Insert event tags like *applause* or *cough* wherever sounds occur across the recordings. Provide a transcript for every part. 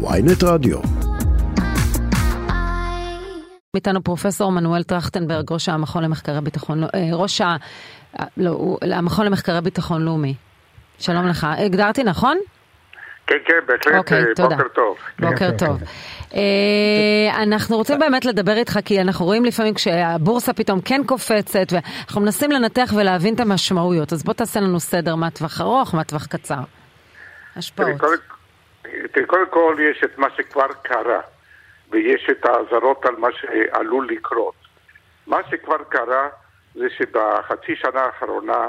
ויינט רדיו. איתנו פרופסור מנואל טרכטנברג, ראש המכון למחקרי ביטחון, אה, ראש ה... לא, המכון למחקרי ביטחון לאומי. שלום לך. הגדרתי נכון? כן, כן, בהחלט, אוקיי, אה, תודה. בוקר טוב. בוקר טוב. אה, אנחנו רוצים באמת לדבר איתך, כי אנחנו רואים לפעמים כשהבורסה פתאום כן קופצת, ואנחנו מנסים לנתח ולהבין את המשמעויות. אז בוא תעשה לנו סדר מה טווח ארוך, מה טווח קצר. השפעות. קודם- כל יש את מה שכבר קרה, ויש את האזהרות על מה שעלול לקרות. מה שכבר קרה זה שבחצי שנה האחרונה,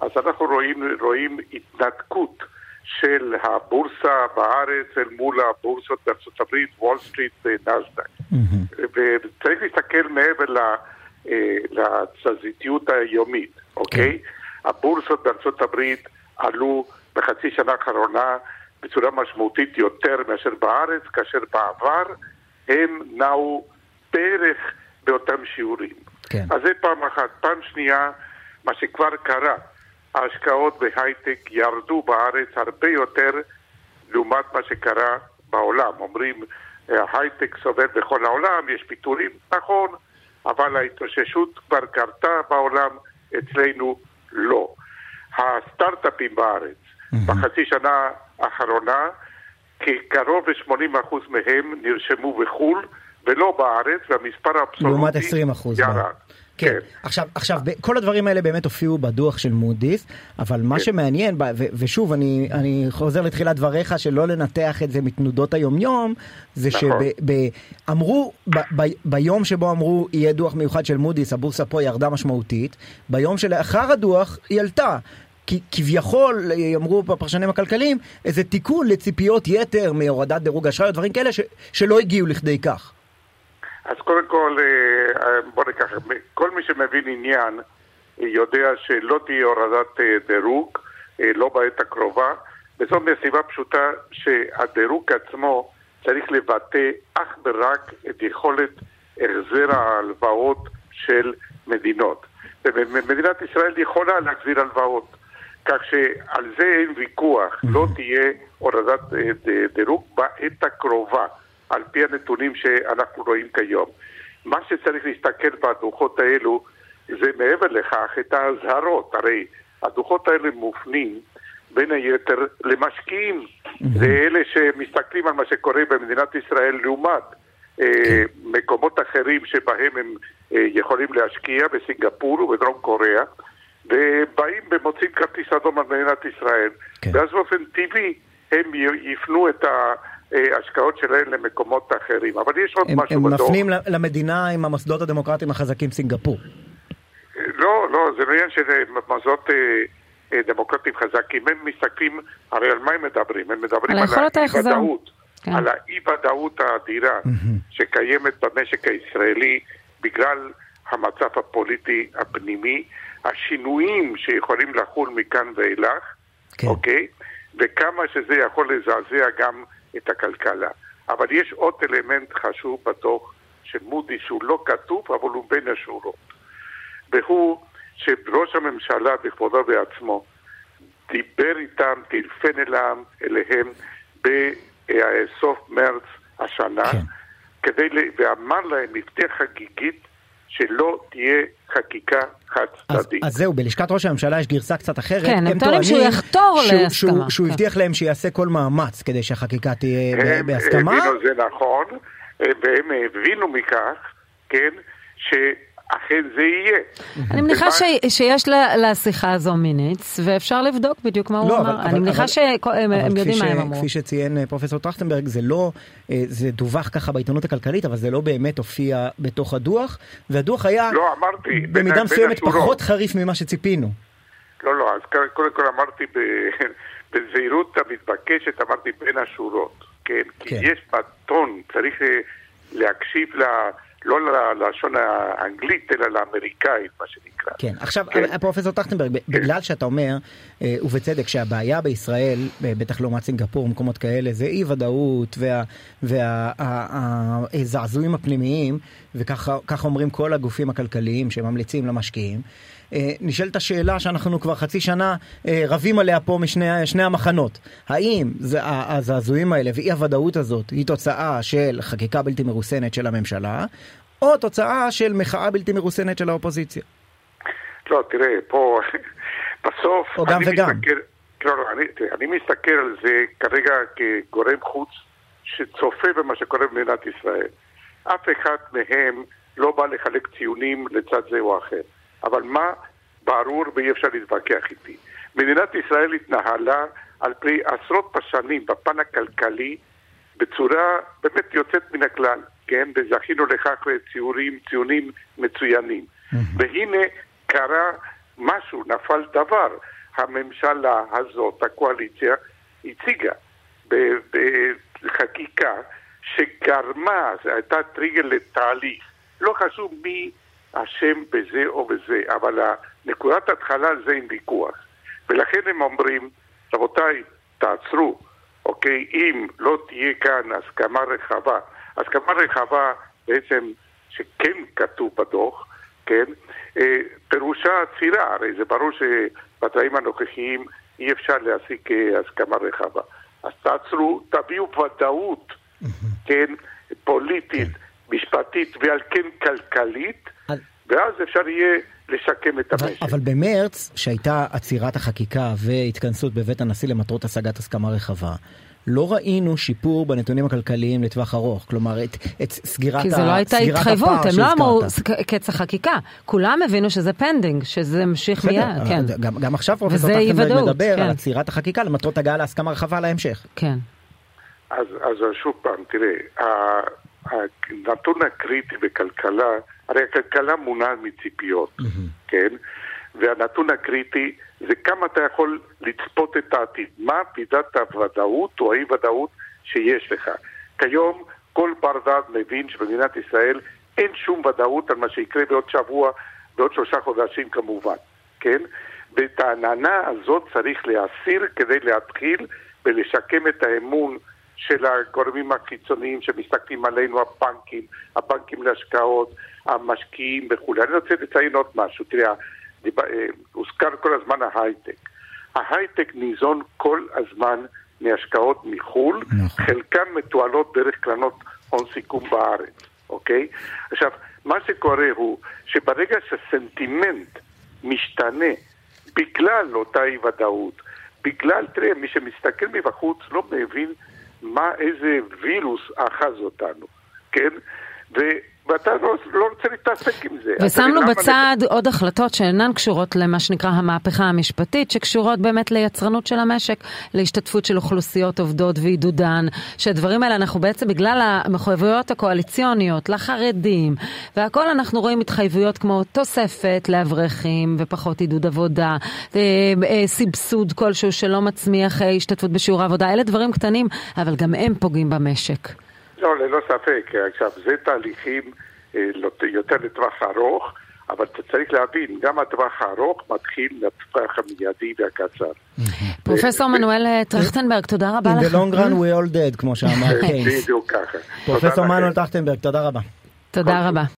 אז אנחנו רואים, רואים התנתקות של הבורסה בארץ אל מול הבורסות בארצות הברית, וול סטריט ונסדק. וצריך להסתכל מעבר ל- אה, לתזזיתיות היומית, אוקיי? הבורסות בארצות הברית עלו בחצי שנה האחרונה בצורה משמעותית יותר מאשר בארץ, כאשר בעבר הם נעו בערך באותם שיעורים. כן. אז זה פעם אחת. פעם שנייה, מה שכבר קרה, ההשקעות בהייטק ירדו בארץ הרבה יותר לעומת מה שקרה בעולם. אומרים, אה, ההייטק סובל בכל העולם, יש פיטורים, נכון, אבל ההתאוששות כבר קרתה בעולם, אצלנו לא. הסטארט-אפים בארץ, בחצי שנה האחרונה, כקרוב ל-80% מהם נרשמו בחו"ל ולא בארץ, והמספר האבסולוטי לעומת 20 אחוז. ירד. כן. עכשיו, עכשיו, ב- כל הדברים האלה באמת הופיעו בדוח של מודי'ס, אבל מה כן. שמעניין, ב- ו- ושוב, אני, אני חוזר לתחילת דבריך, שלא לנתח את זה מתנודות היומיום, זה נכון. שאמרו, ביום שבו אמרו יהיה דוח מיוחד של מודי'ס, הבורסה פה ירדה משמעותית, ביום שלאחר הדוח היא עלתה. כביכול, אמרו הפרשנים הכלכליים, איזה תיקון לציפיות יתר מהורדת דירוג אשראי או דברים כאלה ש- שלא הגיעו לכדי כך. אז קודם כל, אה, בוא ניקח, כל מי שמבין עניין אה, יודע שלא תהיה הורדת אה, דירוג, אה, לא בעת הקרובה, וזאת מסיבה פשוטה שהדירוג עצמו צריך לבטא אך ורק את יכולת החזר ההלוואות של מדינות. ומדינת ישראל יכולה להחזיר הלוואות, כך שעל זה אין ויכוח, לא תהיה הורדת אה, דירוג בעת הקרובה. על פי הנתונים שאנחנו רואים כיום. מה שצריך להסתכל בדוחות האלו זה מעבר לכך את האזהרות. הרי הדוחות האלה מופנים בין היתר למשקיעים, לאלה שמסתכלים על מה שקורה במדינת ישראל לעומת אה, מקומות אחרים שבהם הם אה, יכולים להשקיע, בסינגפור ובדרום קוריאה, ובאים ומוצאים כרטיס אדום על מדינת ישראל. כן. ואז באופן טבעי הם יפנו את ההשקעות שלהם למקומות אחרים. אבל יש עוד הם, משהו הם בדוח. מפנים למדינה עם המוסדות הדמוקרטיים החזקים סינגפור. לא, לא, זה לא עניין של אה, מוסדות אה, אה, דמוקרטיים חזקים. הם מסתכלים, הרי על מה הם מדברים? הם מדברים על על. האי-ודאות. כן. על האי-ודאות האדירה שקיימת במשק הישראלי בגלל המצב הפוליטי הפנימי, השינויים שיכולים לחול מכאן ואילך, כן. אוקיי? וכמה שזה יכול לזעזע גם את הכלכלה. אבל יש עוד אלמנט חשוב בדוח של מודי שהוא לא כתוב, אבל הוא בין השורות. והוא שראש הממשלה בכבודו בעצמו דיבר איתם, טלפן אליהם, אליהם בסוף מרץ השנה, כן. כדי, ואמר להם, הבטיח חגיגית, שלא תהיה חקיקה חד אז, צדדית. אז זהו, בלשכת ראש הממשלה יש גרסה קצת אחרת. כן, הם טוענים שהוא יחתור שהוא- להסכמה, שהוא, שהוא כן. הבטיח להם שיעשה כל מאמץ כדי שהחקיקה תהיה הם בהסכמה. הבינו זה נכון, והם הבינו מכך, כן, שאכן זה יהיה. אני מניחה ש- שיש ל- לשיחה הזו מיניץ, ואפשר לבדוק בדיוק מה הוא לא, אבל- אמר. אבל- אני מניחה אבל- שהם יודעים מה הם אמרו. כפי שציין אה, פרופסור טרכטנברג, זה לא, אה, זה דווח ככה בעיתונות הכלכלית, אבל זה לא באמת הופיע בתוך הדוח, והדוח היה לא, אמרתי, במידה מסוימת. פחות חריף ממה שציפינו. לא, לא, אז קודם- כל אמרתי ב- *laughs* בזהירות המתבקשת, אמרתי בין השורות, כן? כי כן. יש בטון, צריך אה, להקשיב ל... לא ללשון האנגלית, אלא לאמריקאית, מה שנקרא. כן, עכשיו, כן. פרופסור טרכטנברג, ב- בגלל שאתה אומר, אה, ובצדק, שהבעיה בישראל, אה, בטח לעומת סינגפור ומקומות כאלה, זה אי ודאות והזעזועים הפנימיים, וככה ככה אומרים כל הגופים הכלכליים שממליצים למשקיעים. אה, נשאלת השאלה שאנחנו כבר חצי שנה רבים עליה פה משני המחנות. האם זה, הזעזועים האלה ואי הוודאות הזאת היא תוצאה של חקיקה בלתי מרוסנת של הממשלה, או תוצאה של מחאה בלתי מרוסנת של האופוזיציה? לא, תראה, פה, *laughs* בסוף... או גם וגם. מסתכל, לא, לא, אני, תראה, אני מסתכל על זה כרגע כגורם חוץ שצופה במה שקורה במדינת ישראל. אף אחד מהם לא בא לחלק ציונים לצד זה או אחר. אבל מה ברור ואי אפשר להתווכח איתי? מדינת ישראל התנהלה על פני עשרות בשנים בפן הכלכלי בצורה באמת יוצאת מן הכלל, כן? וזכינו לכך לציורים, ציונים מצוינים. והנה קרה משהו, נפל דבר. הממשלה הזאת, הקואליציה, הציגה בחקיקה שגרמה, זו הייתה טריגר לתהליך. לא חשוב מי אשם בזה או בזה, אבל נקודת ההתחלה זה עם ויכוח. ולכן הם אומרים, רבותיי, תעצרו, אוקיי? אם לא תהיה כאן הסכמה רחבה, הסכמה רחבה בעצם שכן כתוב בדוח, כן? אה, פירושה עצירה, הרי זה ברור שבתנאים הנוכחיים אי אפשר להשיג אה, הסכמה רחבה. אז תעצרו, תביאו ודאות, כן, פוליטית, כן. משפטית ועל כן כלכלית, ואז אפשר יהיה לשקם את המשק. אבל במרץ, שהייתה עצירת החקיקה והתכנסות בבית הנשיא למטרות השגת הסכמה רחבה, לא ראינו שיפור בנתונים הכלכליים לטווח ארוך, כלומר את, את סגירת הפער כי זו לא הייתה התחייבות, הם לא אמרו קץ החקיקה, כולם הבינו שזה pending, שזה ממשיך מיד, כן. גם, גם עכשיו פרופסור טרכטנברג מדבר כן. על עצירת החקיקה למטרות הגעה להסכמה רחבה להמשך. כן. אז, אז שוב פעם, תראה, הנתון הקריטי בכלכלה, הרי הכלכלה מונעת מציפיות, mm-hmm. כן? והנתון הקריטי זה כמה אתה יכול לצפות את העתיד. מה מידת הוודאות או האי-ודאות שיש לך. כיום כל בר דעת מבין שבמדינת ישראל אין שום ודאות על מה שיקרה בעוד שבוע, בעוד שלושה חודשים כמובן, כן? ואת העננה הזאת צריך להסיר כדי להתחיל ולשקם את האמון של הגורמים החיצוניים שמסתכלים עלינו, הבנקים, הבנקים להשקעות, המשקיעים וכולי. אני רוצה לציין עוד משהו, תראה, אה, הוזכר כל הזמן ההייטק. ההייטק ניזון כל הזמן מהשקעות מחו"ל, נכון. חלקן מתועלות דרך קרנות הון סיכום בארץ, אוקיי? עכשיו, מה שקורה הוא שברגע שסנטימנט משתנה בגלל אותה אי ודאות, בגלל, תראה, מי שמסתכל מבחוץ לא מבין מה, איזה וירוס אחז אותנו, כן? ו... ואתה לא, לא רוצה להתעסק עם זה. ושמנו בצד אני... עוד החלטות שאינן קשורות למה שנקרא המהפכה המשפטית, שקשורות באמת ליצרנות של המשק, להשתתפות של אוכלוסיות עובדות ועידודן, שהדברים האלה אנחנו בעצם בגלל המחויבויות הקואליציוניות לחרדים, והכל אנחנו רואים התחייבויות כמו תוספת לאברכים ופחות עידוד עבודה, אה, אה, סבסוד כלשהו שלא מצמיח אה, השתתפות בשיעור העבודה, אלה דברים קטנים, אבל גם הם פוגעים במשק. לא, ללא ספק. עכשיו, זה תהליכים אה, יותר לטווח ארוך, אבל אתה צריך להבין, גם הטווח הארוך מתחיל לטווח המיידי והקצר. פרופסור מנואל אה, טרכטנברג, תודה רבה לך. In the long run we all dead, כמו שאמר *laughs* קיינס. בדיוק ככה. פרופסור מנואל טרכטנברג, תודה רבה. תודה רבה.